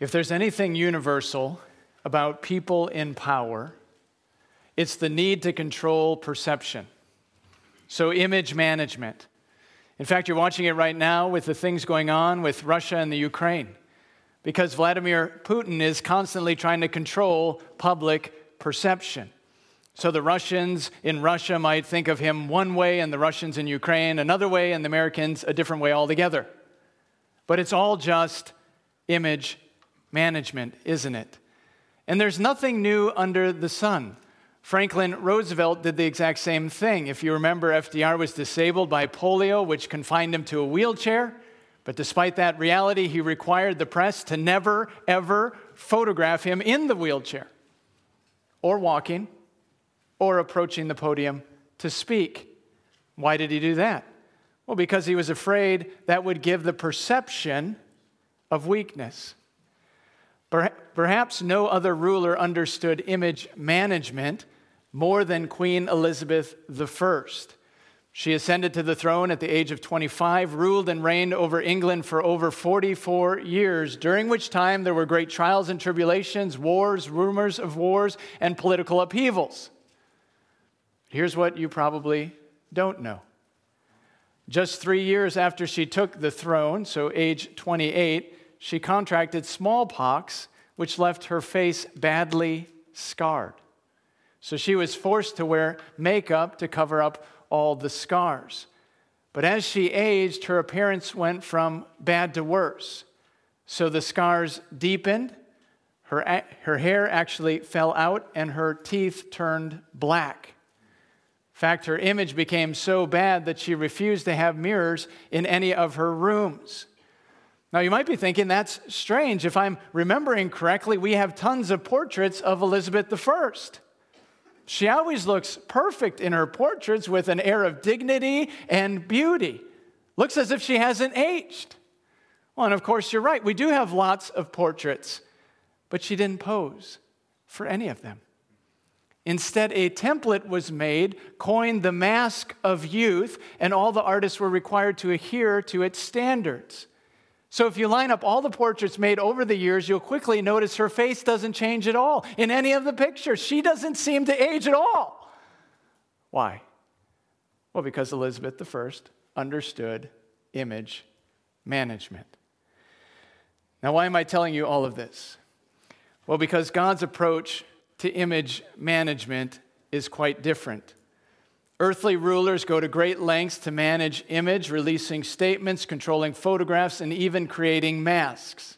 If there's anything universal about people in power, it's the need to control perception. So, image management. In fact, you're watching it right now with the things going on with Russia and the Ukraine, because Vladimir Putin is constantly trying to control public perception. So the Russians in Russia might think of him one way, and the Russians in Ukraine another way, and the Americans a different way altogether. But it's all just image management, isn't it? And there's nothing new under the sun. Franklin Roosevelt did the exact same thing. If you remember, FDR was disabled by polio, which confined him to a wheelchair. But despite that reality, he required the press to never, ever photograph him in the wheelchair or walking or approaching the podium to speak. Why did he do that? Well, because he was afraid that would give the perception of weakness. Perhaps no other ruler understood image management more than Queen Elizabeth I. She ascended to the throne at the age of 25, ruled and reigned over England for over 44 years, during which time there were great trials and tribulations, wars, rumors of wars, and political upheavals. Here's what you probably don't know. Just three years after she took the throne, so age 28, she contracted smallpox, which left her face badly scarred. So she was forced to wear makeup to cover up all the scars. But as she aged, her appearance went from bad to worse. So the scars deepened, her, her hair actually fell out, and her teeth turned black. In fact, her image became so bad that she refused to have mirrors in any of her rooms. Now, you might be thinking that's strange. If I'm remembering correctly, we have tons of portraits of Elizabeth I. She always looks perfect in her portraits with an air of dignity and beauty. Looks as if she hasn't aged. Well, and of course, you're right. We do have lots of portraits, but she didn't pose for any of them. Instead, a template was made, coined the mask of youth, and all the artists were required to adhere to its standards. So, if you line up all the portraits made over the years, you'll quickly notice her face doesn't change at all in any of the pictures. She doesn't seem to age at all. Why? Well, because Elizabeth I understood image management. Now, why am I telling you all of this? Well, because God's approach to image management is quite different. Earthly rulers go to great lengths to manage image, releasing statements, controlling photographs, and even creating masks.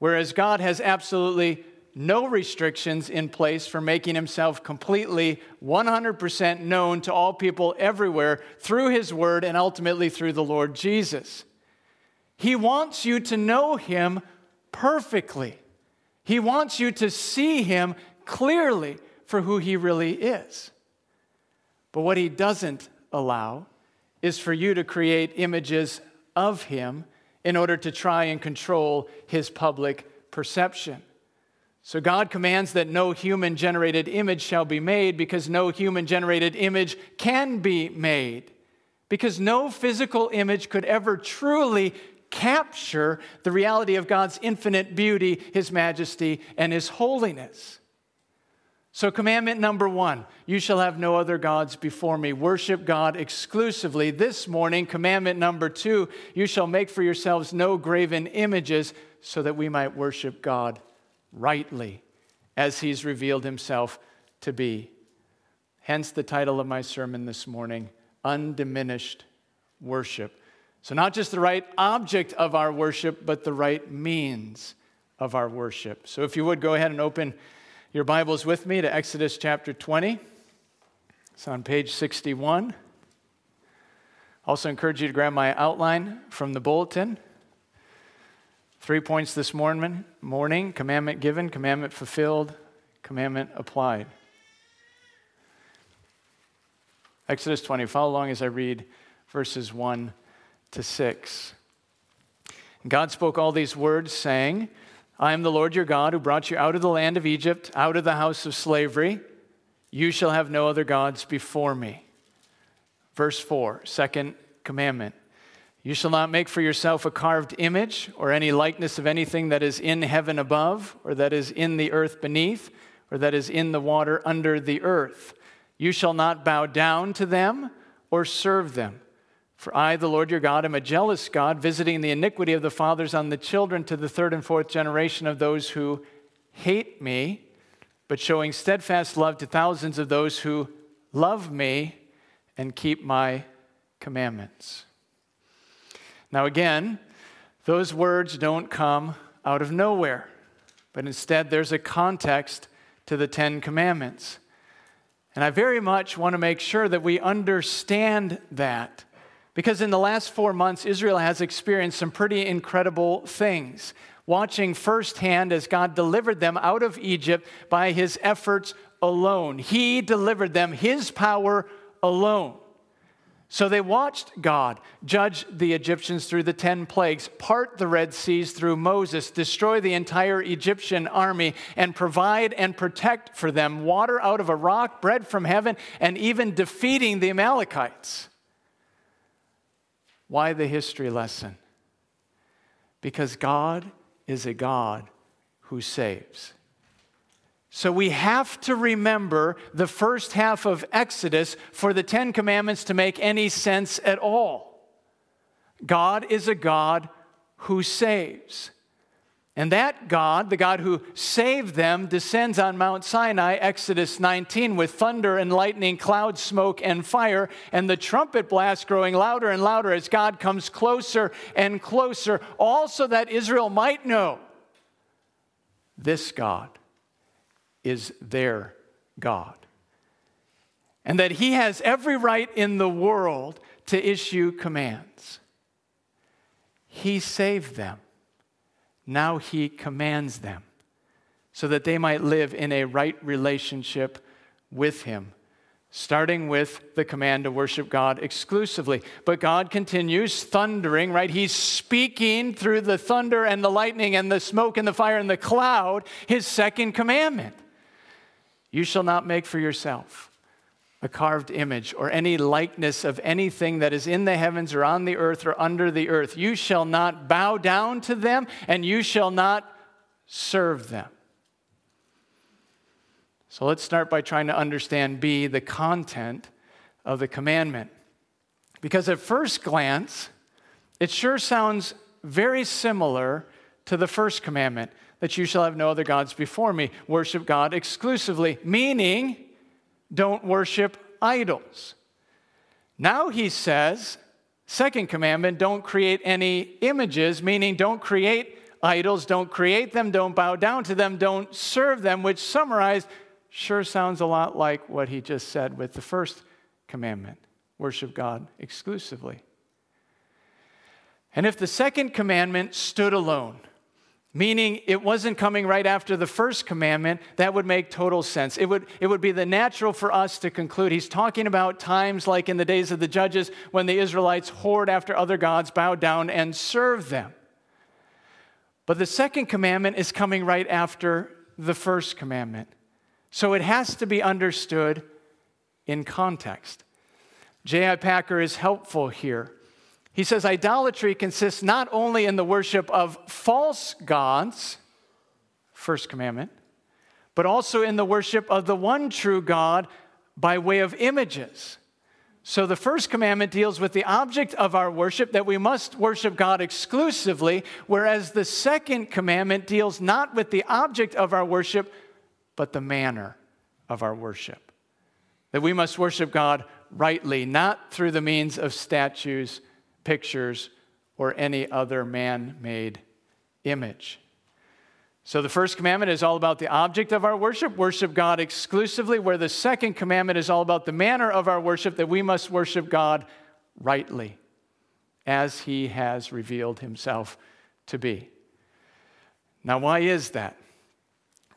Whereas God has absolutely no restrictions in place for making himself completely 100% known to all people everywhere through his word and ultimately through the Lord Jesus. He wants you to know him perfectly. He wants you to see him clearly for who he really is. But what he doesn't allow is for you to create images of him in order to try and control his public perception. So God commands that no human generated image shall be made because no human generated image can be made. Because no physical image could ever truly capture the reality of God's infinite beauty, his majesty, and his holiness. So, commandment number one you shall have no other gods before me. Worship God exclusively. This morning, commandment number two you shall make for yourselves no graven images so that we might worship God rightly as he's revealed himself to be. Hence the title of my sermon this morning Undiminished Worship. So, not just the right object of our worship, but the right means of our worship. So, if you would go ahead and open your Bibles with me to Exodus chapter 20. It's on page 61. Also, encourage you to grab my outline from the bulletin. Three points this morning morning commandment given, commandment fulfilled, commandment applied. Exodus 20. Follow along as I read verses 1 to 6. God spoke all these words, saying, I am the Lord your God who brought you out of the land of Egypt, out of the house of slavery. You shall have no other gods before me. Verse 4, second commandment. You shall not make for yourself a carved image or any likeness of anything that is in heaven above, or that is in the earth beneath, or that is in the water under the earth. You shall not bow down to them or serve them. For I, the Lord your God, am a jealous God, visiting the iniquity of the fathers on the children to the third and fourth generation of those who hate me, but showing steadfast love to thousands of those who love me and keep my commandments. Now, again, those words don't come out of nowhere, but instead there's a context to the Ten Commandments. And I very much want to make sure that we understand that. Because in the last four months, Israel has experienced some pretty incredible things, watching firsthand as God delivered them out of Egypt by his efforts alone. He delivered them, his power alone. So they watched God judge the Egyptians through the 10 plagues, part the Red Seas through Moses, destroy the entire Egyptian army, and provide and protect for them water out of a rock, bread from heaven, and even defeating the Amalekites. Why the history lesson? Because God is a God who saves. So we have to remember the first half of Exodus for the Ten Commandments to make any sense at all. God is a God who saves. And that God, the God who saved them, descends on Mount Sinai, Exodus 19, with thunder and lightning, cloud, smoke, and fire, and the trumpet blast growing louder and louder as God comes closer and closer, all so that Israel might know this God is their God. And that he has every right in the world to issue commands. He saved them. Now he commands them so that they might live in a right relationship with him starting with the command to worship God exclusively. But God continues thundering, right? He's speaking through the thunder and the lightning and the smoke and the fire and the cloud, his second commandment. You shall not make for yourself a carved image or any likeness of anything that is in the heavens or on the earth or under the earth. You shall not bow down to them and you shall not serve them. So let's start by trying to understand B, the content of the commandment. Because at first glance, it sure sounds very similar to the first commandment that you shall have no other gods before me. Worship God exclusively, meaning don't worship idols. Now he says, second commandment, don't create any images, meaning don't create idols, don't create them, don't bow down to them, don't serve them, which summarized sure sounds a lot like what he just said with the first commandment worship God exclusively. And if the second commandment stood alone, meaning it wasn't coming right after the first commandment, that would make total sense. It would, it would be the natural for us to conclude. He's talking about times like in the days of the judges when the Israelites whored after other gods, bowed down, and served them. But the second commandment is coming right after the first commandment. So it has to be understood in context. J.I. Packer is helpful here. He says idolatry consists not only in the worship of false gods, first commandment, but also in the worship of the one true God by way of images. So the first commandment deals with the object of our worship, that we must worship God exclusively, whereas the second commandment deals not with the object of our worship, but the manner of our worship. That we must worship God rightly, not through the means of statues pictures, or any other man made image. So the first commandment is all about the object of our worship, worship God exclusively, where the second commandment is all about the manner of our worship, that we must worship God rightly, as he has revealed himself to be. Now, why is that?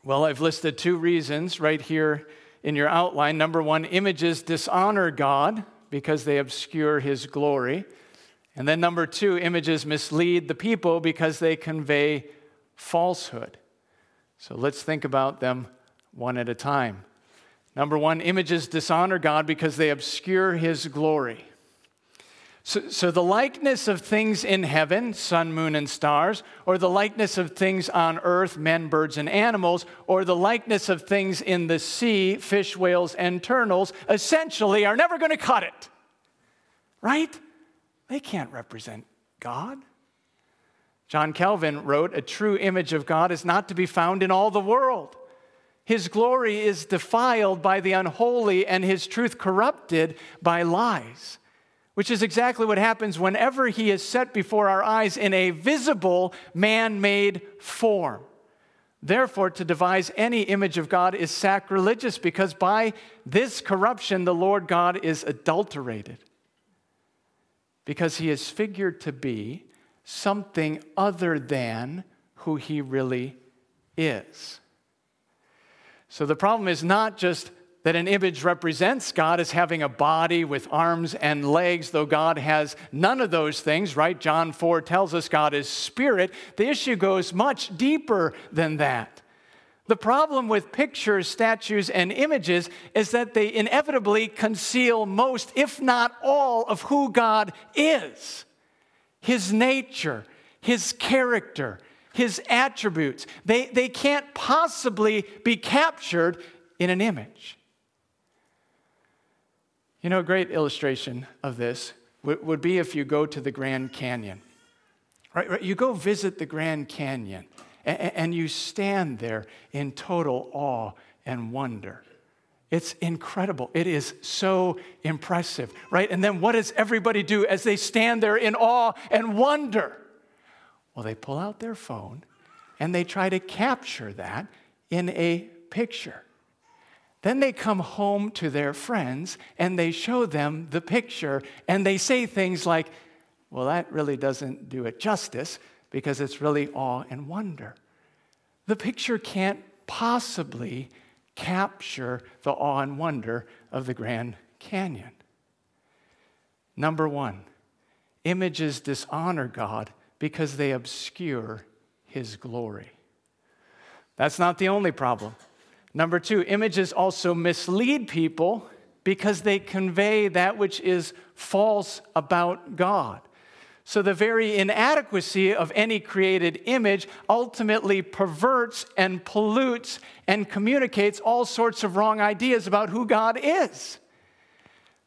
Well, I've listed two reasons right here in your outline. Number one, images dishonor God because they obscure his glory. And then, number two, images mislead the people because they convey falsehood. So let's think about them one at a time. Number one, images dishonor God because they obscure his glory. So, so, the likeness of things in heaven, sun, moon, and stars, or the likeness of things on earth, men, birds, and animals, or the likeness of things in the sea, fish, whales, and turtles, essentially are never going to cut it. Right? They can't represent God. John Calvin wrote, A true image of God is not to be found in all the world. His glory is defiled by the unholy, and his truth corrupted by lies which is exactly what happens whenever he is set before our eyes in a visible man made form. Therefore, to devise any image of God is sacrilegious because by this corruption the Lord God is adulterated. Because he is figured to be something other than who he really is. So the problem is not just that an image represents God as having a body with arms and legs, though God has none of those things, right? John 4 tells us God is spirit. The issue goes much deeper than that. The problem with pictures, statues, and images is that they inevitably conceal most, if not all, of who God is His nature, His character, His attributes. They, they can't possibly be captured in an image. You know, a great illustration of this would be if you go to the Grand Canyon. Right, right? You go visit the Grand Canyon and you stand there in total awe and wonder. It's incredible. It is so impressive, right? And then what does everybody do as they stand there in awe and wonder? Well, they pull out their phone and they try to capture that in a picture. Then they come home to their friends and they show them the picture and they say things like, well, that really doesn't do it justice because it's really awe and wonder. The picture can't possibly capture the awe and wonder of the Grand Canyon. Number one, images dishonor God because they obscure his glory. That's not the only problem. Number two, images also mislead people because they convey that which is false about God. So, the very inadequacy of any created image ultimately perverts and pollutes and communicates all sorts of wrong ideas about who God is.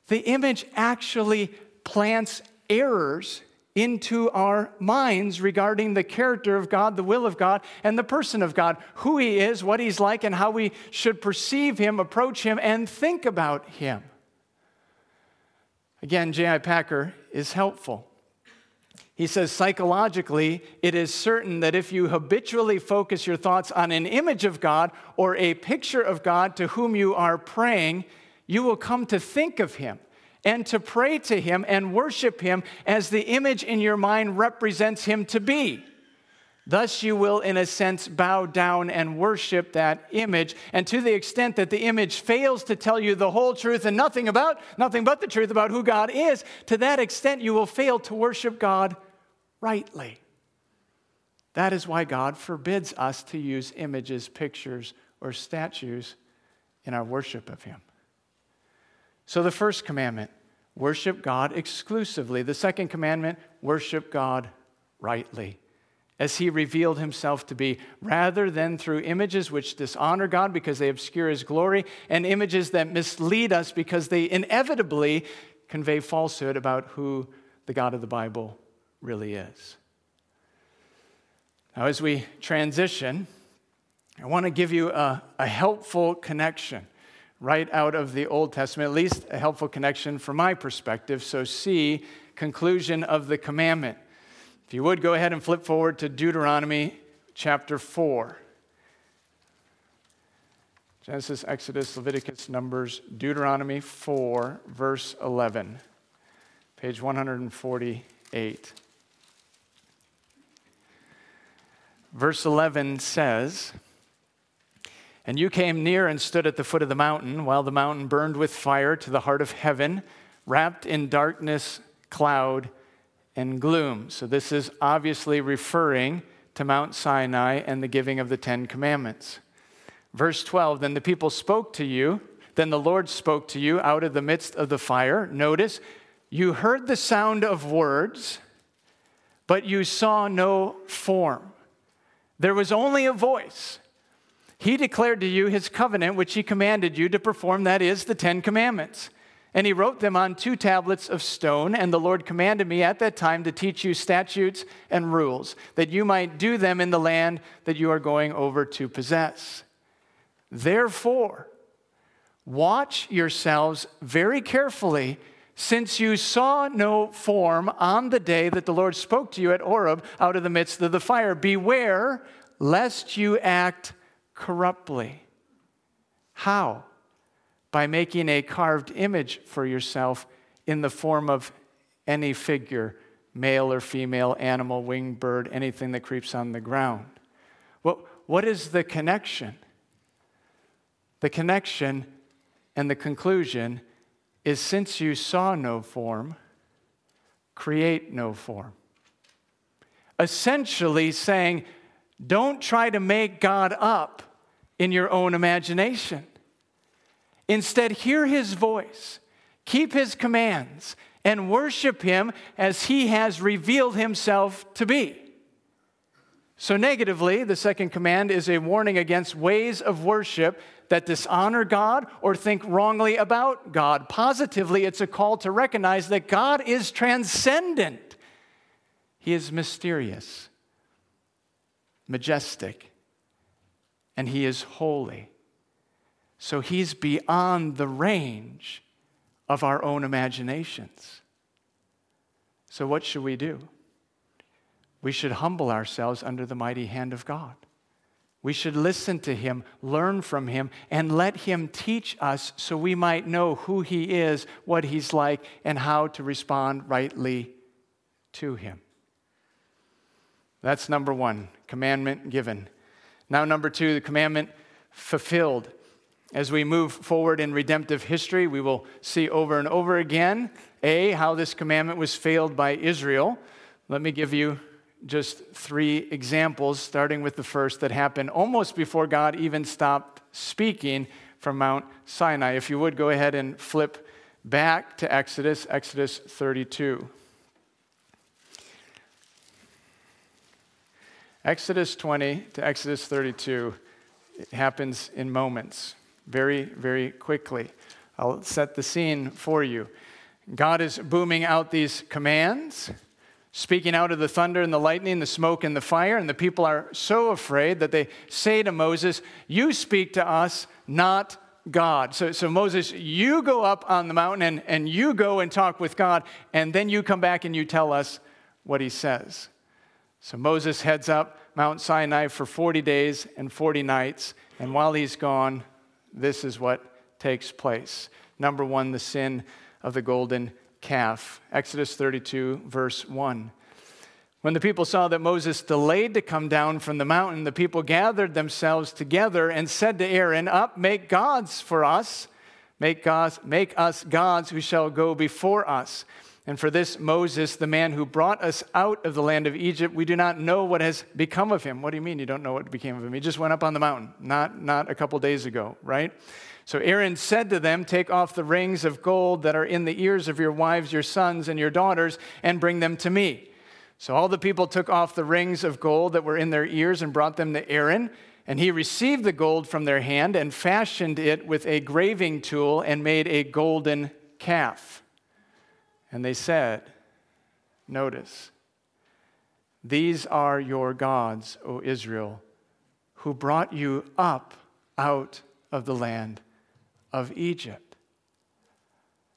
The image actually plants errors into our minds regarding the character of God, the will of God, and the person of God, who He is, what He's like, and how we should perceive Him, approach Him, and think about Him. Again, J.I. Packer is helpful. He says, psychologically, it is certain that if you habitually focus your thoughts on an image of God or a picture of God to whom you are praying, you will come to think of Him and to pray to Him and worship Him as the image in your mind represents Him to be. Thus, you will, in a sense, bow down and worship that image. And to the extent that the image fails to tell you the whole truth and nothing about, nothing but the truth about who God is, to that extent, you will fail to worship God rightly. That is why God forbids us to use images, pictures, or statues in our worship of Him. So, the first commandment, worship God exclusively. The second commandment, worship God rightly, as He revealed Himself to be, rather than through images which dishonor God because they obscure His glory, and images that mislead us because they inevitably convey falsehood about who the God of the Bible really is. Now, as we transition, I want to give you a, a helpful connection right out of the Old Testament, at least a helpful connection from my perspective. So, see, conclusion of the commandment. You would, go ahead and flip forward to Deuteronomy chapter 4. Genesis, Exodus, Leviticus, Numbers, Deuteronomy 4, verse 11, page 148. Verse 11 says, and you came near and stood at the foot of the mountain, while the mountain burned with fire to the heart of heaven, wrapped in darkness, cloud, and gloom. So, this is obviously referring to Mount Sinai and the giving of the Ten Commandments. Verse 12 Then the people spoke to you, then the Lord spoke to you out of the midst of the fire. Notice, You heard the sound of words, but you saw no form. There was only a voice. He declared to you his covenant, which he commanded you to perform, that is, the Ten Commandments. And he wrote them on two tablets of stone. And the Lord commanded me at that time to teach you statutes and rules, that you might do them in the land that you are going over to possess. Therefore, watch yourselves very carefully, since you saw no form on the day that the Lord spoke to you at Horeb out of the midst of the fire. Beware lest you act corruptly. How? By making a carved image for yourself in the form of any figure, male or female, animal, winged bird, anything that creeps on the ground. What, what is the connection? The connection and the conclusion is since you saw no form, create no form. Essentially saying, don't try to make God up in your own imagination. Instead, hear his voice, keep his commands, and worship him as he has revealed himself to be. So, negatively, the second command is a warning against ways of worship that dishonor God or think wrongly about God. Positively, it's a call to recognize that God is transcendent, He is mysterious, majestic, and He is holy. So he's beyond the range of our own imaginations. So, what should we do? We should humble ourselves under the mighty hand of God. We should listen to him, learn from him, and let him teach us so we might know who he is, what he's like, and how to respond rightly to him. That's number one, commandment given. Now, number two, the commandment fulfilled. As we move forward in redemptive history, we will see over and over again A, how this commandment was failed by Israel. Let me give you just three examples, starting with the first that happened almost before God even stopped speaking from Mount Sinai. If you would go ahead and flip back to Exodus, Exodus 32. Exodus 20 to Exodus 32 it happens in moments very, very quickly. I'll set the scene for you. God is booming out these commands, speaking out of the thunder and the lightning, the smoke and the fire, and the people are so afraid that they say to Moses, You speak to us, not God. So, so Moses, you go up on the mountain and, and you go and talk with God, and then you come back and you tell us what he says. So Moses heads up Mount Sinai for 40 days and 40 nights, and while he's gone, this is what takes place. Number one, the sin of the golden calf. Exodus 32, verse 1. When the people saw that Moses delayed to come down from the mountain, the people gathered themselves together and said to Aaron, Up, make gods for us. Make, gods, make us gods who shall go before us. And for this Moses, the man who brought us out of the land of Egypt, we do not know what has become of him. What do you mean you don't know what became of him? He just went up on the mountain, not, not a couple days ago, right? So Aaron said to them, Take off the rings of gold that are in the ears of your wives, your sons, and your daughters, and bring them to me. So all the people took off the rings of gold that were in their ears and brought them to Aaron. And he received the gold from their hand and fashioned it with a graving tool and made a golden calf. And they said, Notice, these are your gods, O Israel, who brought you up out of the land of Egypt.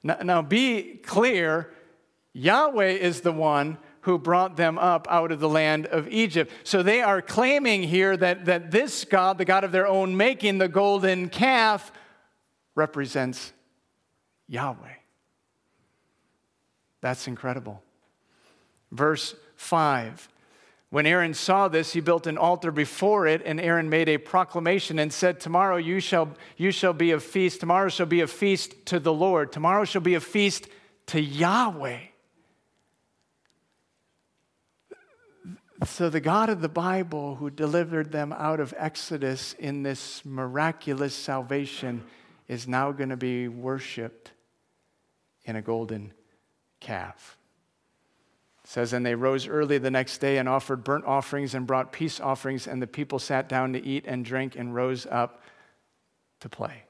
Now, now, be clear Yahweh is the one who brought them up out of the land of Egypt. So they are claiming here that, that this God, the God of their own making, the golden calf, represents Yahweh. That's incredible. Verse 5. When Aaron saw this, he built an altar before it, and Aaron made a proclamation and said, Tomorrow you shall, you shall be a feast. Tomorrow shall be a feast to the Lord. Tomorrow shall be a feast to Yahweh. So, the God of the Bible who delivered them out of Exodus in this miraculous salvation is now going to be worshiped in a golden calf. It says, And they rose early the next day and offered burnt offerings and brought peace offerings, and the people sat down to eat and drink and rose up to play.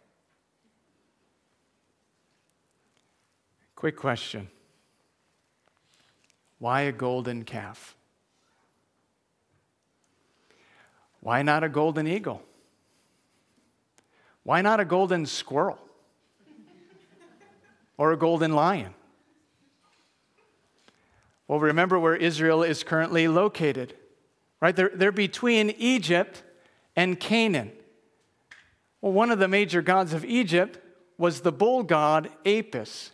Quick question Why a golden calf? Why not a golden eagle? Why not a golden squirrel? Or a golden lion? Well, remember where Israel is currently located, right? They're, they're between Egypt and Canaan. Well, one of the major gods of Egypt was the bull god Apis.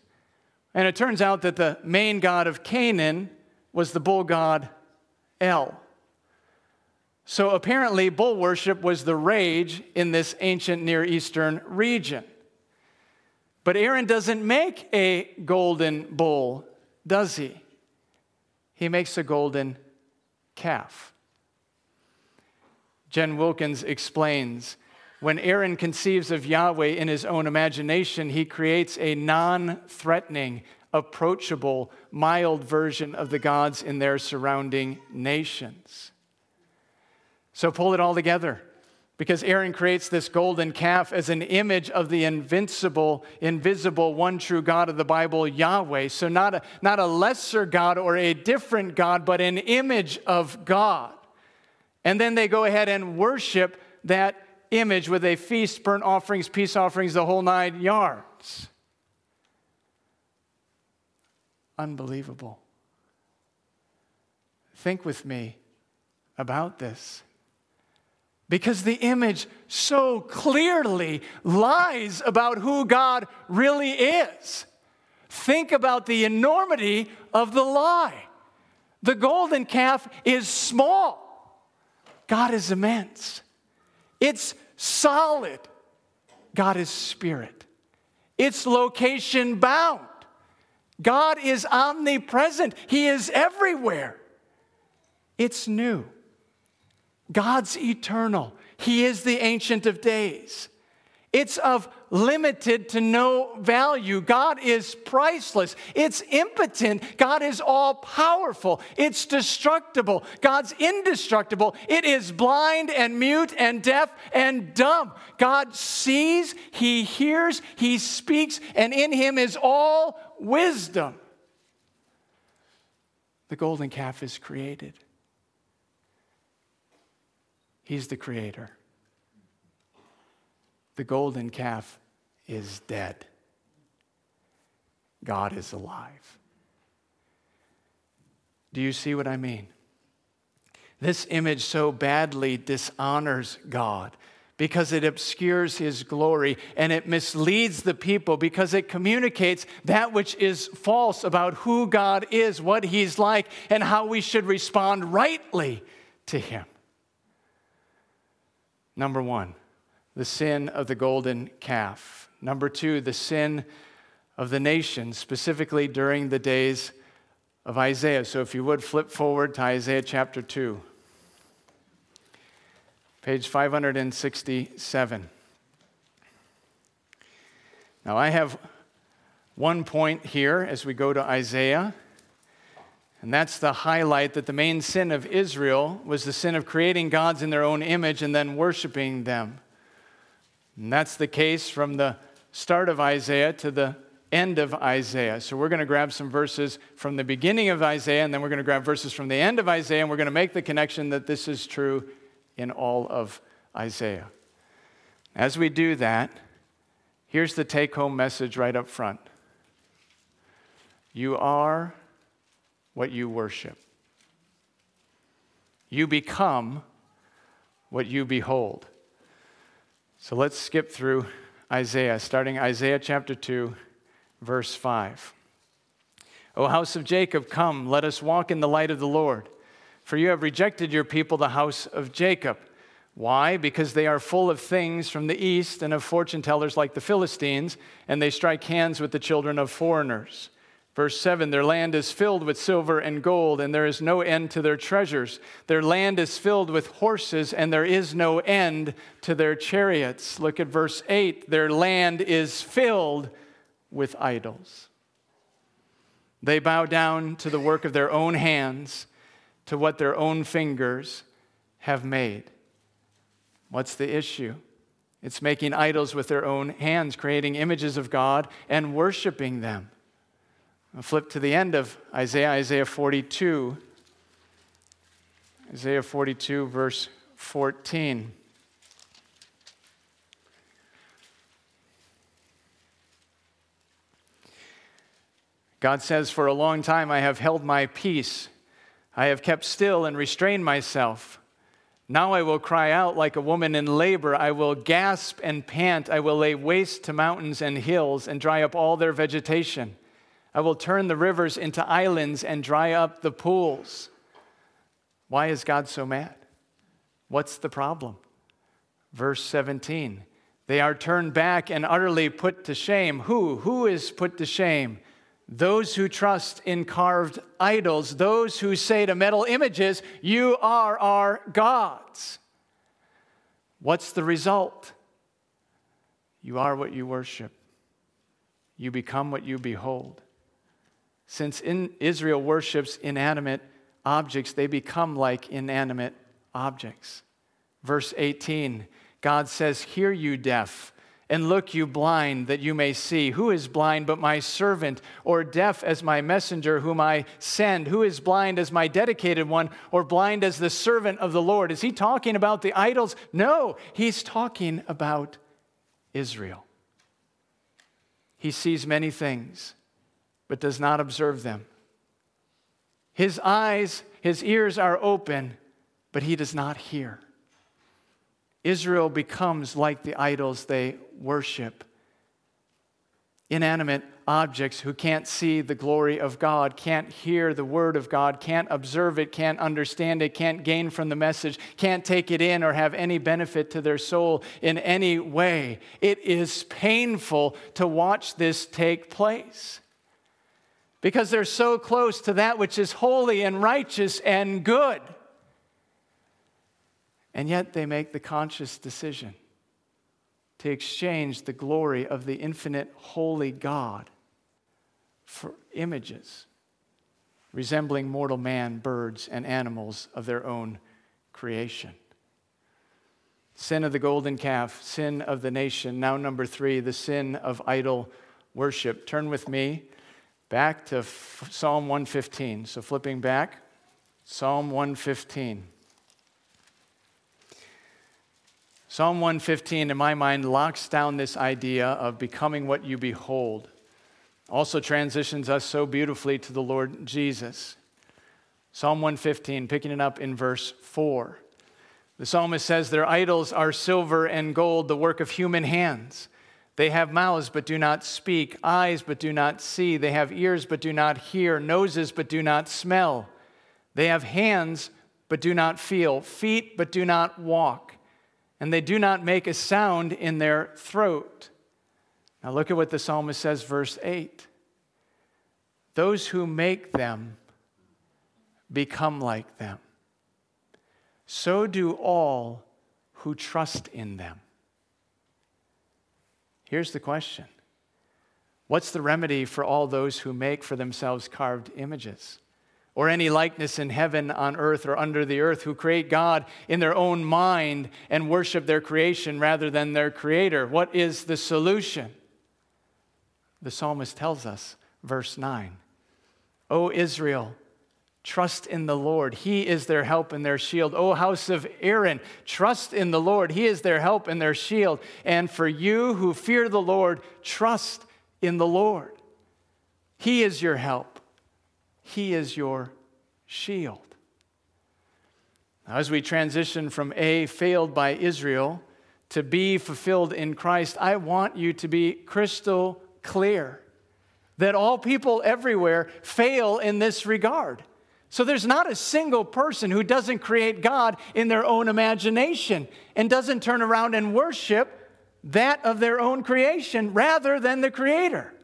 And it turns out that the main god of Canaan was the bull god El. So apparently, bull worship was the rage in this ancient Near Eastern region. But Aaron doesn't make a golden bull, does he? He makes a golden calf. Jen Wilkins explains when Aaron conceives of Yahweh in his own imagination, he creates a non threatening, approachable, mild version of the gods in their surrounding nations. So pull it all together because Aaron creates this golden calf as an image of the invincible, invisible, one true God of the Bible, Yahweh. So, not a, not a lesser God or a different God, but an image of God. And then they go ahead and worship that image with a feast, burnt offerings, peace offerings, the whole nine yards. Unbelievable. Think with me about this because the image so clearly lies about who God really is. Think about the enormity of the lie. The golden calf is small, God is immense. It's solid, God is spirit. It's location bound. God is omnipresent, He is everywhere. It's new. God's eternal. He is the Ancient of Days. It's of limited to no value. God is priceless. It's impotent. God is all powerful. It's destructible. God's indestructible. It is blind and mute and deaf and dumb. God sees, He hears, He speaks, and in Him is all wisdom. The golden calf is created. He's the creator. The golden calf is dead. God is alive. Do you see what I mean? This image so badly dishonors God because it obscures his glory and it misleads the people because it communicates that which is false about who God is, what he's like, and how we should respond rightly to him. Number one, the sin of the golden calf. Number two, the sin of the nation, specifically during the days of Isaiah. So if you would flip forward to Isaiah chapter 2, page 567. Now I have one point here as we go to Isaiah. And that's the highlight that the main sin of Israel was the sin of creating gods in their own image and then worshiping them. And that's the case from the start of Isaiah to the end of Isaiah. So we're going to grab some verses from the beginning of Isaiah, and then we're going to grab verses from the end of Isaiah, and we're going to make the connection that this is true in all of Isaiah. As we do that, here's the take home message right up front You are what you worship. You become what you behold. So let's skip through Isaiah, starting Isaiah chapter 2, verse 5. O house of Jacob, come, let us walk in the light of the Lord. For you have rejected your people, the house of Jacob. Why? Because they are full of things from the east and of fortune tellers like the Philistines, and they strike hands with the children of foreigners. Verse 7 Their land is filled with silver and gold, and there is no end to their treasures. Their land is filled with horses, and there is no end to their chariots. Look at verse 8 Their land is filled with idols. They bow down to the work of their own hands, to what their own fingers have made. What's the issue? It's making idols with their own hands, creating images of God and worshiping them. I'll flip to the end of Isaiah, Isaiah 42. Isaiah 42, verse 14. God says, For a long time I have held my peace. I have kept still and restrained myself. Now I will cry out like a woman in labor. I will gasp and pant. I will lay waste to mountains and hills and dry up all their vegetation. I will turn the rivers into islands and dry up the pools. Why is God so mad? What's the problem? Verse 17 They are turned back and utterly put to shame. Who? Who is put to shame? Those who trust in carved idols, those who say to metal images, You are our gods. What's the result? You are what you worship, you become what you behold. Since in Israel worships inanimate objects, they become like inanimate objects. Verse 18, God says, Hear you, deaf and look, you blind, that you may see. Who is blind but my servant, or deaf as my messenger whom I send? Who is blind as my dedicated one, or blind as the servant of the Lord? Is he talking about the idols? No, he's talking about Israel. He sees many things, but does not observe them. His eyes, his ears are open, but he does not hear. Israel becomes like the idols they worship. Inanimate objects who can't see the glory of God, can't hear the word of God, can't observe it, can't understand it, can't gain from the message, can't take it in or have any benefit to their soul in any way. It is painful to watch this take place because they're so close to that which is holy and righteous and good. And yet they make the conscious decision to exchange the glory of the infinite holy God for images resembling mortal man, birds, and animals of their own creation. Sin of the golden calf, sin of the nation. Now, number three, the sin of idol worship. Turn with me back to Psalm 115. So, flipping back, Psalm 115. Psalm 115, in my mind, locks down this idea of becoming what you behold. Also transitions us so beautifully to the Lord Jesus. Psalm 115, picking it up in verse 4. The psalmist says, Their idols are silver and gold, the work of human hands. They have mouths but do not speak, eyes but do not see. They have ears but do not hear, noses but do not smell. They have hands but do not feel, feet but do not walk and they do not make a sound in their throat. Now, look at what the psalmist says, verse 8. Those who make them become like them. So do all who trust in them. Here's the question What's the remedy for all those who make for themselves carved images? or any likeness in heaven, on earth, or under the earth, who create God in their own mind and worship their creation rather than their creator. What is the solution? The psalmist tells us, verse 9 O Israel, trust in the Lord. He is their help and their shield. O house of Aaron, trust in the Lord. He is their help and their shield. And for you who fear the Lord, trust in the Lord. He is your help he is your shield. Now, as we transition from A, failed by Israel, to B, fulfilled in Christ, I want you to be crystal clear that all people everywhere fail in this regard. So there's not a single person who doesn't create God in their own imagination and doesn't turn around and worship that of their own creation rather than the Creator.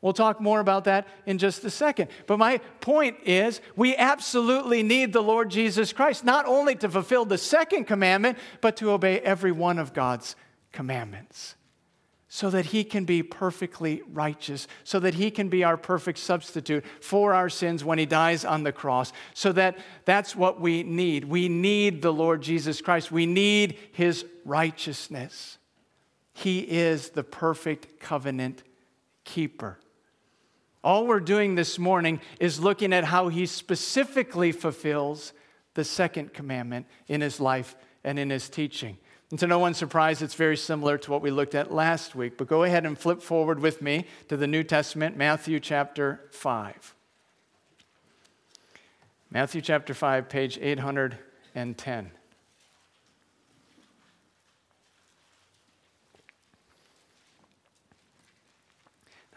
We'll talk more about that in just a second. But my point is, we absolutely need the Lord Jesus Christ, not only to fulfill the second commandment, but to obey every one of God's commandments. So that he can be perfectly righteous, so that he can be our perfect substitute for our sins when he dies on the cross. So that that's what we need. We need the Lord Jesus Christ. We need his righteousness. He is the perfect covenant keeper. All we're doing this morning is looking at how he specifically fulfills the second commandment in his life and in his teaching. And to no one's surprise, it's very similar to what we looked at last week. But go ahead and flip forward with me to the New Testament, Matthew chapter 5. Matthew chapter 5, page 810.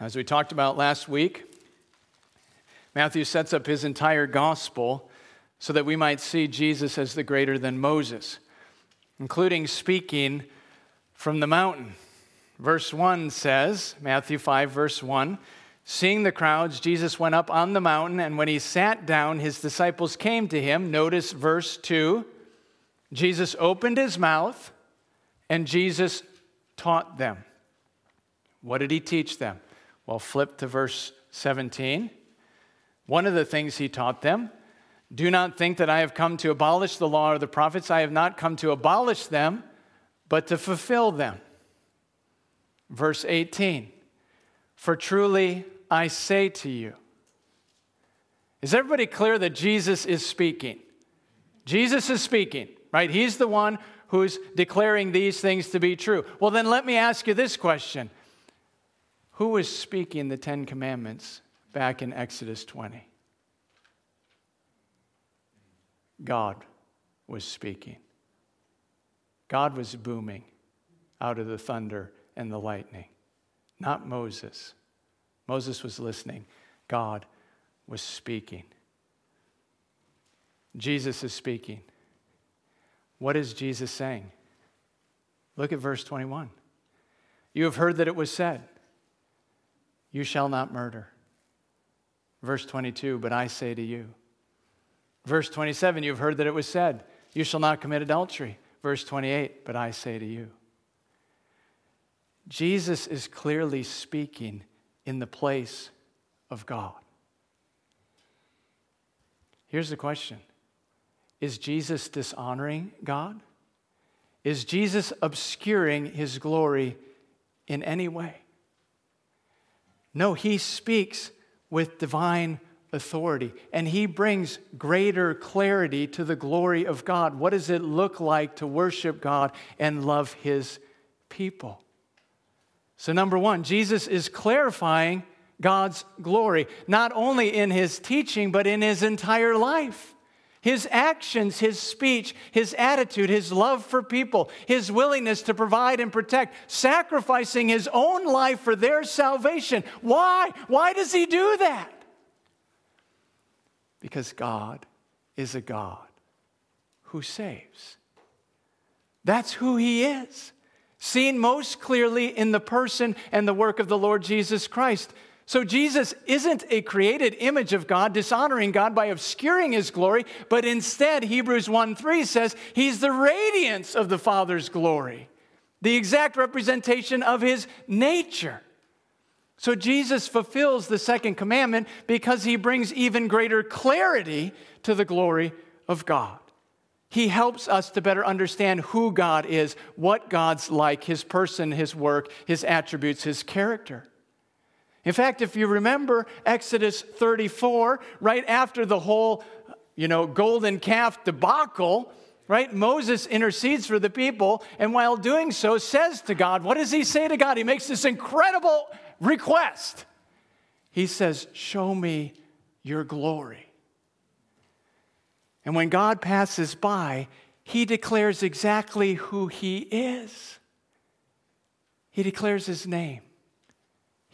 As we talked about last week, Matthew sets up his entire gospel so that we might see Jesus as the greater than Moses including speaking from the mountain. Verse 1 says, Matthew 5, verse 1, Seeing the crowds, Jesus went up on the mountain, and when he sat down, his disciples came to him. Notice verse 2 Jesus opened his mouth, and Jesus taught them. What did he teach them? Well, flip to verse 17. One of the things he taught them do not think that I have come to abolish the law or the prophets. I have not come to abolish them, but to fulfill them. Verse 18 For truly I say to you. Is everybody clear that Jesus is speaking? Jesus is speaking, right? He's the one who's declaring these things to be true. Well, then let me ask you this question Who was speaking the Ten Commandments back in Exodus 20? God was speaking. God was booming out of the thunder and the lightning, not Moses. Moses was listening, God was speaking. Jesus is speaking. What is Jesus saying? Look at verse 21. You have heard that it was said, You shall not murder. Verse 22, but I say to you, Verse 27, you've heard that it was said, You shall not commit adultery. Verse 28, but I say to you. Jesus is clearly speaking in the place of God. Here's the question Is Jesus dishonoring God? Is Jesus obscuring his glory in any way? No, he speaks with divine authority. And he brings greater clarity to the glory of God. What does it look like to worship God and love his people? So, number one, Jesus is clarifying God's glory, not only in his teaching, but in his entire life. His actions, his speech, his attitude, his love for people, his willingness to provide and protect, sacrificing his own life for their salvation. Why? Why does he do that? Because God is a God who saves. That's who He is, seen most clearly in the person and the work of the Lord Jesus Christ. So Jesus isn't a created image of God, dishonoring God by obscuring his glory, but instead, Hebrews 1 3 says, He's the radiance of the Father's glory, the exact representation of his nature. So Jesus fulfills the second commandment because he brings even greater clarity to the glory of God. He helps us to better understand who God is, what God's like, his person, his work, his attributes, his character. In fact, if you remember Exodus 34, right after the whole, you know, golden calf debacle, right? Moses intercedes for the people, and while doing so, says to God, What does he say to God? He makes this incredible request. He says, Show me your glory. And when God passes by, he declares exactly who he is. He declares his name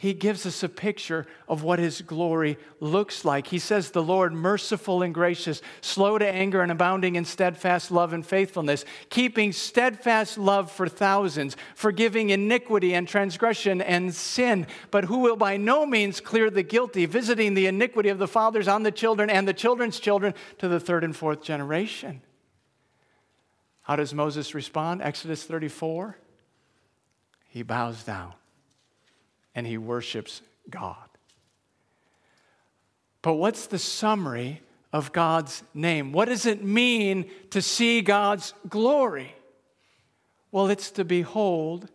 he gives us a picture of what his glory looks like. He says, The Lord, merciful and gracious, slow to anger and abounding in steadfast love and faithfulness, keeping steadfast love for thousands, forgiving iniquity and transgression and sin, but who will by no means clear the guilty, visiting the iniquity of the fathers on the children and the children's children to the third and fourth generation. How does Moses respond? Exodus 34. He bows down and he worships God. But what's the summary of God's name? What does it mean to see God's glory? Well, it's to behold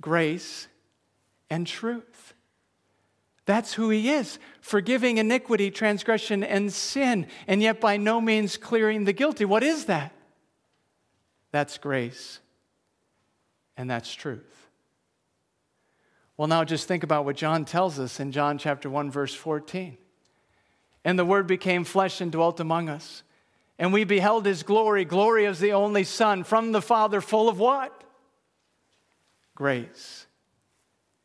grace and truth. That's who he is, forgiving iniquity, transgression, and sin, and yet by no means clearing the guilty. What is that? That's grace, and that's truth. Well, now just think about what John tells us in John chapter 1, verse 14. And the Word became flesh and dwelt among us. And we beheld his glory, glory as the only Son from the Father, full of what? Grace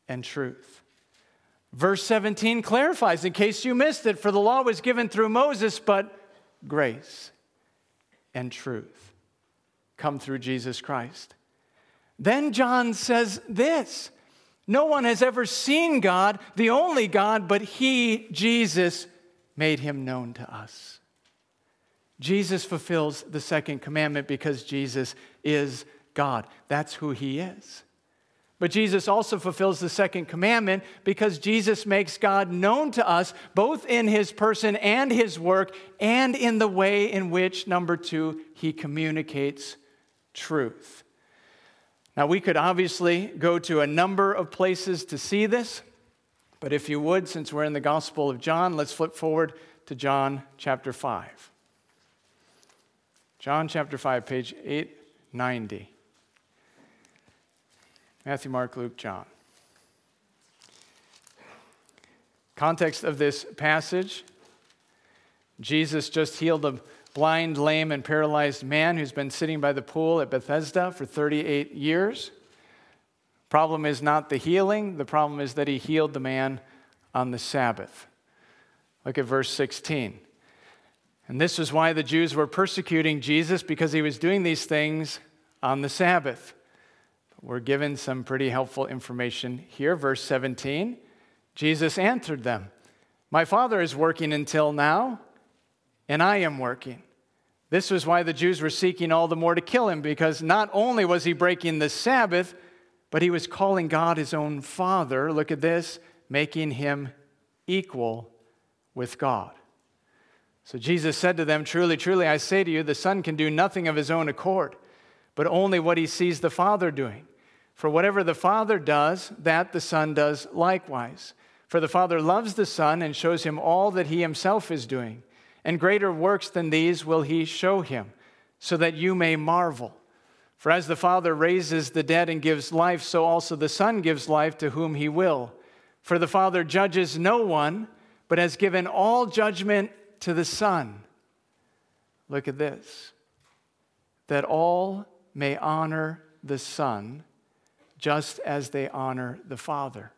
and truth. Verse 17 clarifies, in case you missed it, for the law was given through Moses, but grace and truth come through Jesus Christ. Then John says this No one has ever seen God, the only God, but He, Jesus, made him known to us. Jesus fulfills the second commandment because Jesus is God. That's who he is. But Jesus also fulfills the second commandment because Jesus makes God known to us, both in his person and his work, and in the way in which, number two, he communicates truth. Now, we could obviously go to a number of places to see this. But if you would, since we're in the Gospel of John, let's flip forward to John chapter 5. John chapter 5, page 890. Matthew, Mark, Luke, John. Context of this passage Jesus just healed a blind, lame, and paralyzed man who's been sitting by the pool at Bethesda for 38 years. Problem is not the healing, the problem is that he healed the man on the Sabbath. Look at verse 16. And this was why the Jews were persecuting Jesus because he was doing these things on the Sabbath. We're given some pretty helpful information here. Verse 17 Jesus answered them, My Father is working until now, and I am working. This was why the Jews were seeking all the more to kill him, because not only was he breaking the Sabbath, but he was calling God his own Father. Look at this, making him equal with God. So Jesus said to them, Truly, truly, I say to you, the Son can do nothing of his own accord, but only what he sees the Father doing. For whatever the Father does, that the Son does likewise. For the Father loves the Son and shows him all that he himself is doing. And greater works than these will he show him, so that you may marvel. For as the Father raises the dead and gives life, so also the Son gives life to whom he will. For the Father judges no one, but has given all judgment to the Son. Look at this that all may honor the Son just as they honor the Father.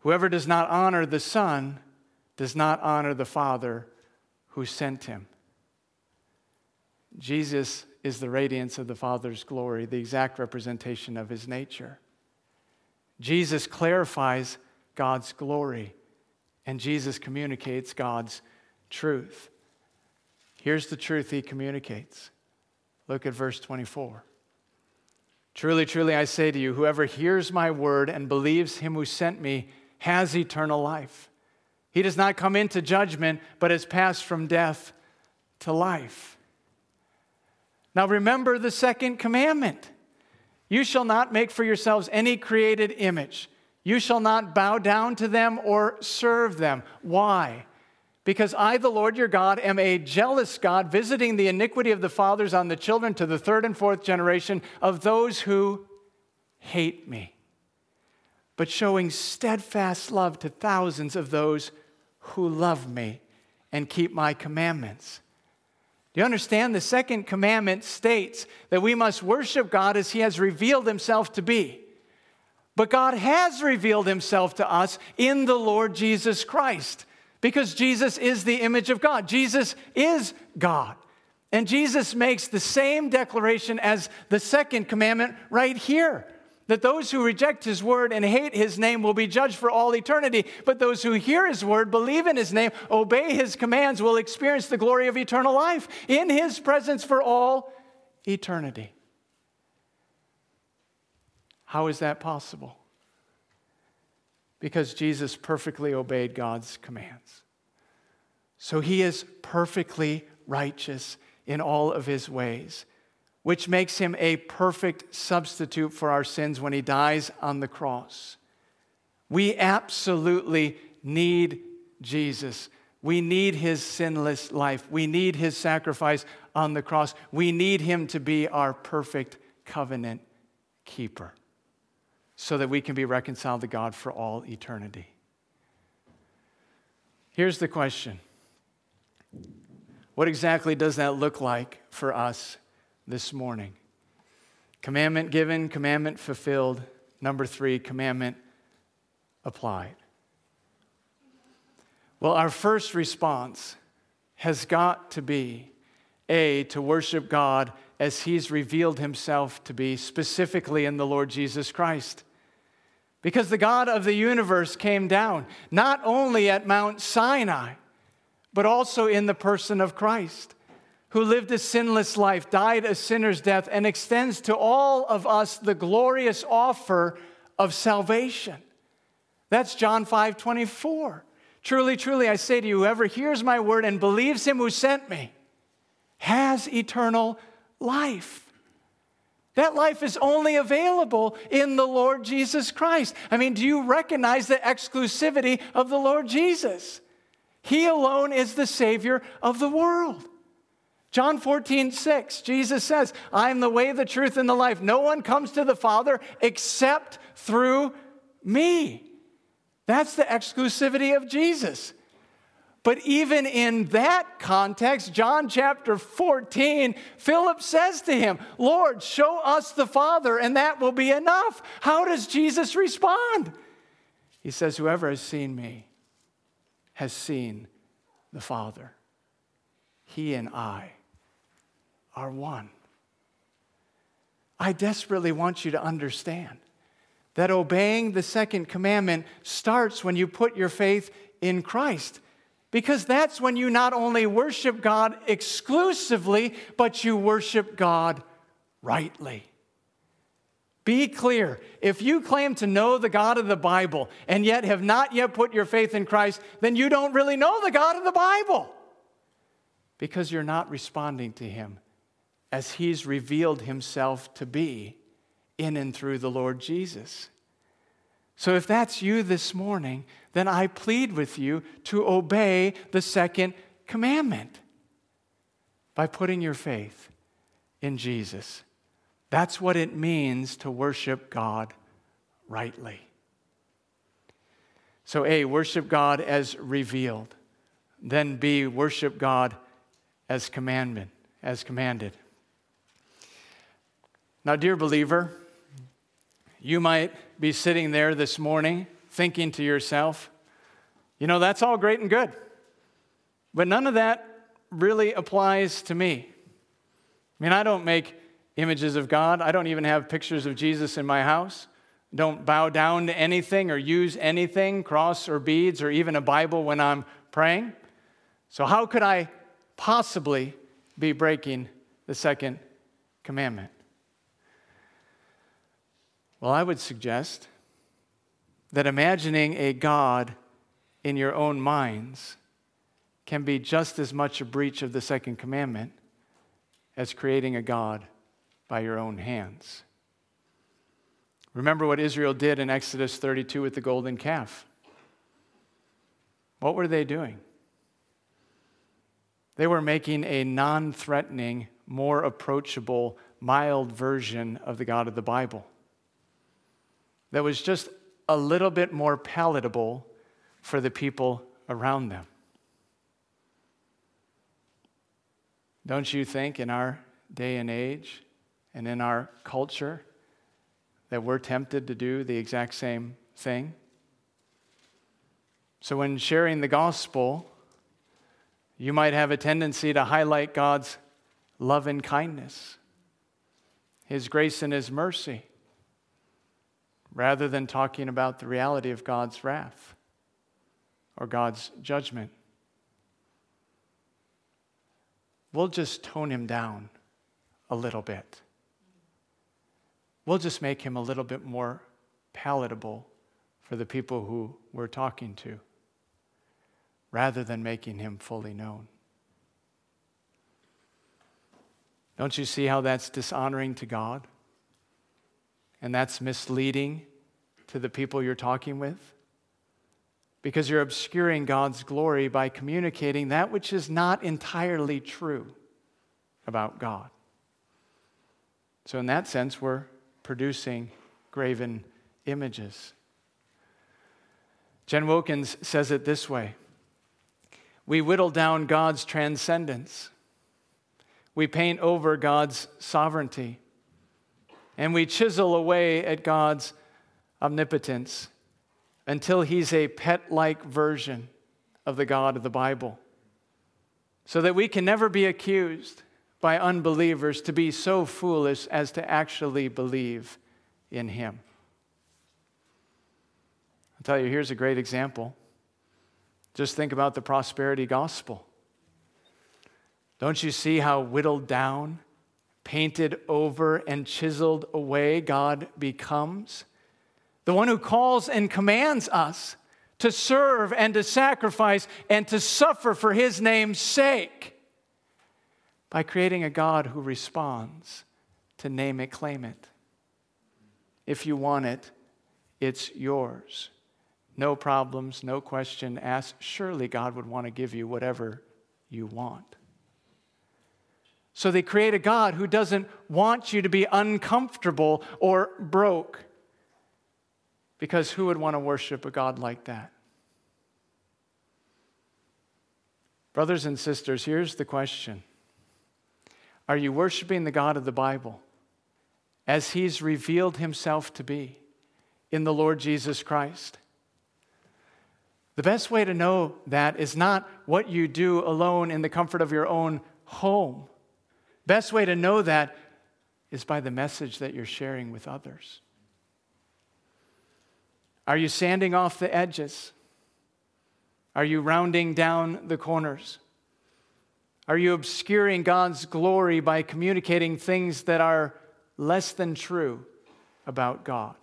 Whoever does not honor the Son does not honor the Father who sent him. Jesus is the radiance of the Father's glory, the exact representation of his nature. Jesus clarifies God's glory, and Jesus communicates God's truth. Here's the truth he communicates. Look at verse 24. Truly, truly, I say to you, whoever hears my word and believes him who sent me has eternal life. He does not come into judgment, but has passed from death to life. Now remember the second commandment You shall not make for yourselves any created image. You shall not bow down to them or serve them. Why? Because I, the Lord your God, am a jealous God, visiting the iniquity of the fathers on the children to the third and fourth generation of those who hate me, but showing steadfast love to thousands of those who love me and keep my commandments. Do you understand? The second commandment states that we must worship God as He has revealed Himself to be. But God has revealed Himself to us in the Lord Jesus Christ because Jesus is the image of God. Jesus is God. And Jesus makes the same declaration as the second commandment right here that those who reject his word and hate his name will be judged for all eternity. But those who hear his word, believe in his name, obey his commands, will experience the glory of eternal life in his presence for all eternity. How is that possible? Because Jesus perfectly obeyed God's commands. So he is perfectly righteous in all of his ways, which makes him a perfect substitute for our sins when he dies on the cross. We absolutely need Jesus. We need his sinless life. We need his sacrifice on the cross. We need him to be our perfect covenant keeper so that we can be reconciled to God for all eternity. Here's the question What exactly does that look like for us this morning? Commandment given, commandment fulfilled. Number three, commandment applied. Well, our first response has got to be A, to worship God as He's revealed Himself to be, specifically in the Lord Jesus Christ. Because the God of the universe came down, not only at Mount Sinai, but also in the person of Christ, who lived a sinless life, died a sinner's death, and extends to all of us the glorious offer of salvation. That's John 5 24. Truly, truly, I say to you, whoever hears my word and believes him who sent me has eternal life. That life is only available in the Lord Jesus Christ. I mean, do you recognize the exclusivity of the Lord Jesus? He alone is the Savior of the world. John 14, 6, Jesus says, I am the way, the truth, and the life. No one comes to the Father except through me. That's the exclusivity of Jesus. But even in that context, John chapter 14, Philip says to him, Lord, show us the Father, and that will be enough. How does Jesus respond? He says, Whoever has seen me has seen the Father. He and I are one. I desperately want you to understand that obeying the second commandment starts when you put your faith in Christ. Because that's when you not only worship God exclusively, but you worship God rightly. Be clear. If you claim to know the God of the Bible and yet have not yet put your faith in Christ, then you don't really know the God of the Bible because you're not responding to Him as He's revealed Himself to be in and through the Lord Jesus. So if that's you this morning, then I plead with you to obey the second commandment by putting your faith in Jesus. That's what it means to worship God rightly. So, A, worship God as revealed. Then, B, worship God as commandment, as commanded. Now, dear believer, you might be sitting there this morning thinking to yourself, you know, that's all great and good, but none of that really applies to me. I mean, I don't make images of God, I don't even have pictures of Jesus in my house. Don't bow down to anything or use anything, cross or beads, or even a Bible when I'm praying. So, how could I possibly be breaking the second commandment? Well, I would suggest that imagining a God in your own minds can be just as much a breach of the second commandment as creating a God by your own hands. Remember what Israel did in Exodus 32 with the golden calf. What were they doing? They were making a non threatening, more approachable, mild version of the God of the Bible that was just a little bit more palatable for the people around them. Don't you think in our day and age and in our culture that we're tempted to do the exact same thing? So, when sharing the gospel, you might have a tendency to highlight God's love and kindness, His grace and His mercy rather than talking about the reality of God's wrath or God's judgment. We'll just tone him down a little bit. We'll just make him a little bit more palatable for the people who we're talking to rather than making him fully known. Don't you see how that's dishonoring to God? And that's misleading to the people you're talking with? Because you're obscuring God's glory by communicating that which is not entirely true about God. So, in that sense, we're producing graven images. Jen Wilkins says it this way We whittle down God's transcendence, we paint over God's sovereignty, and we chisel away at God's omnipotence until he's a pet like version of the God of the Bible, so that we can never be accused by unbelievers to be so foolish as to actually believe in him. I'll tell you, here's a great example. Just think about the prosperity gospel. Don't you see how whittled down, painted over, and chiseled away God becomes? The one who calls and commands us to serve and to sacrifice and to suffer for his name's sake by creating a God who responds to name it, claim it. If you want it, it's yours. No problems, no question asked. Surely God would want to give you whatever you want. So they create a God who doesn't want you to be uncomfortable or broke. Because who would want to worship a God like that? Brothers and sisters, here's the question Are you worshiping the God of the Bible as He's revealed Himself to be in the Lord Jesus Christ? The best way to know that is not what you do alone in the comfort of your own home. Best way to know that is by the message that you're sharing with others. Are you sanding off the edges? Are you rounding down the corners? Are you obscuring God's glory by communicating things that are less than true about God?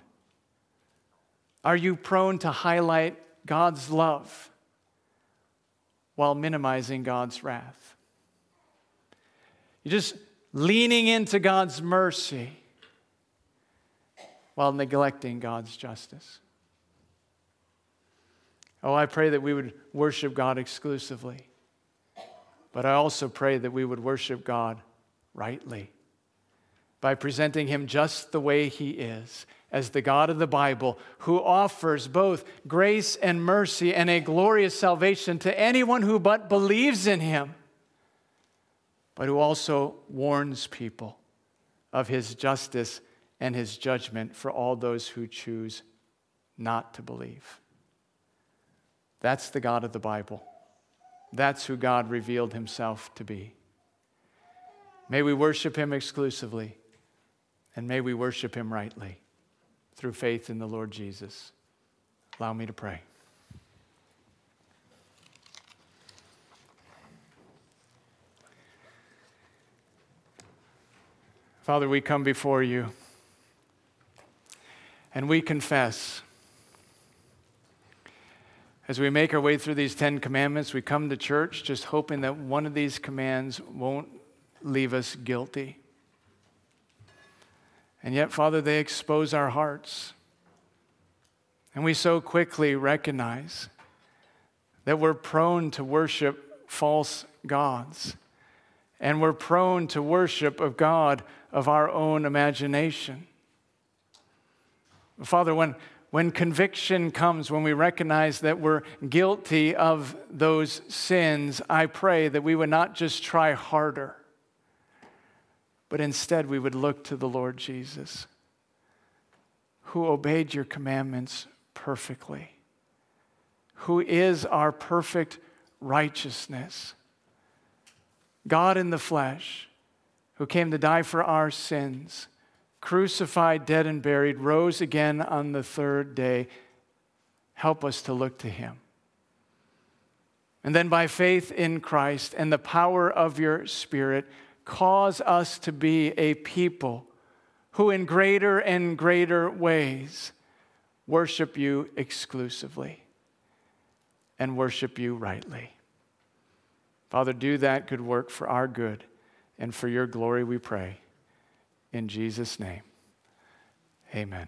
Are you prone to highlight God's love while minimizing God's wrath? You're just leaning into God's mercy while neglecting God's justice. Oh, I pray that we would worship God exclusively. But I also pray that we would worship God rightly by presenting Him just the way He is, as the God of the Bible, who offers both grace and mercy and a glorious salvation to anyone who but believes in Him, but who also warns people of His justice and His judgment for all those who choose not to believe. That's the God of the Bible. That's who God revealed himself to be. May we worship him exclusively, and may we worship him rightly through faith in the Lord Jesus. Allow me to pray. Father, we come before you and we confess as we make our way through these Ten Commandments, we come to church just hoping that one of these commands won't leave us guilty. And yet, Father, they expose our hearts. And we so quickly recognize that we're prone to worship false gods. And we're prone to worship of God of our own imagination. Father, when, when conviction comes, when we recognize that we're guilty of those sins, I pray that we would not just try harder, but instead we would look to the Lord Jesus, who obeyed your commandments perfectly, who is our perfect righteousness, God in the flesh, who came to die for our sins crucified, dead, and buried, rose again on the third day. Help us to look to him. And then, by faith in Christ and the power of your Spirit, cause us to be a people who, in greater and greater ways, worship you exclusively and worship you rightly. Father, do that good work for our good and for your glory, we pray. In Jesus' name, amen.